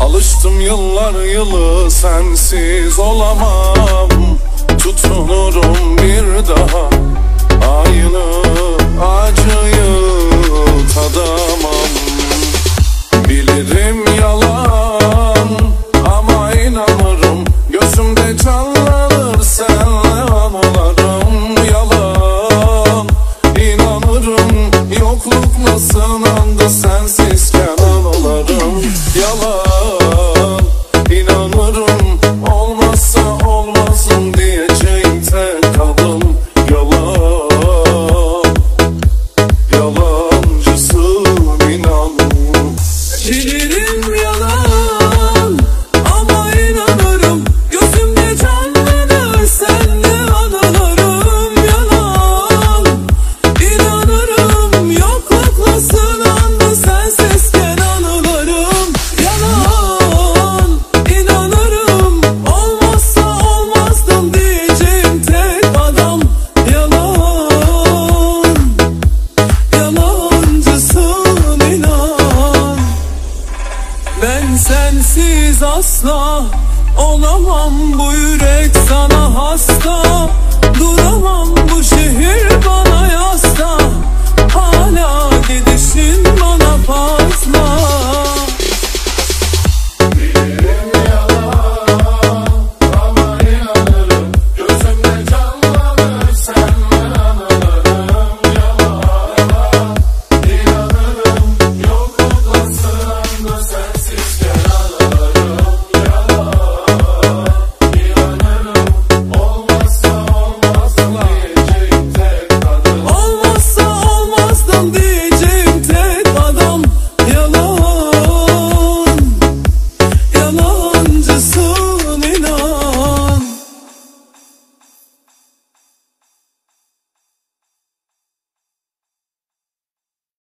Alıştım yıllar yılı sensiz olamam. Tutunurum bir daha. Aynı acıyı tadamam. Bilirim yalan ama inanırım. Gözümde canlanır Bilirim yalan Sensiz asla olamam bu yürek sana hasta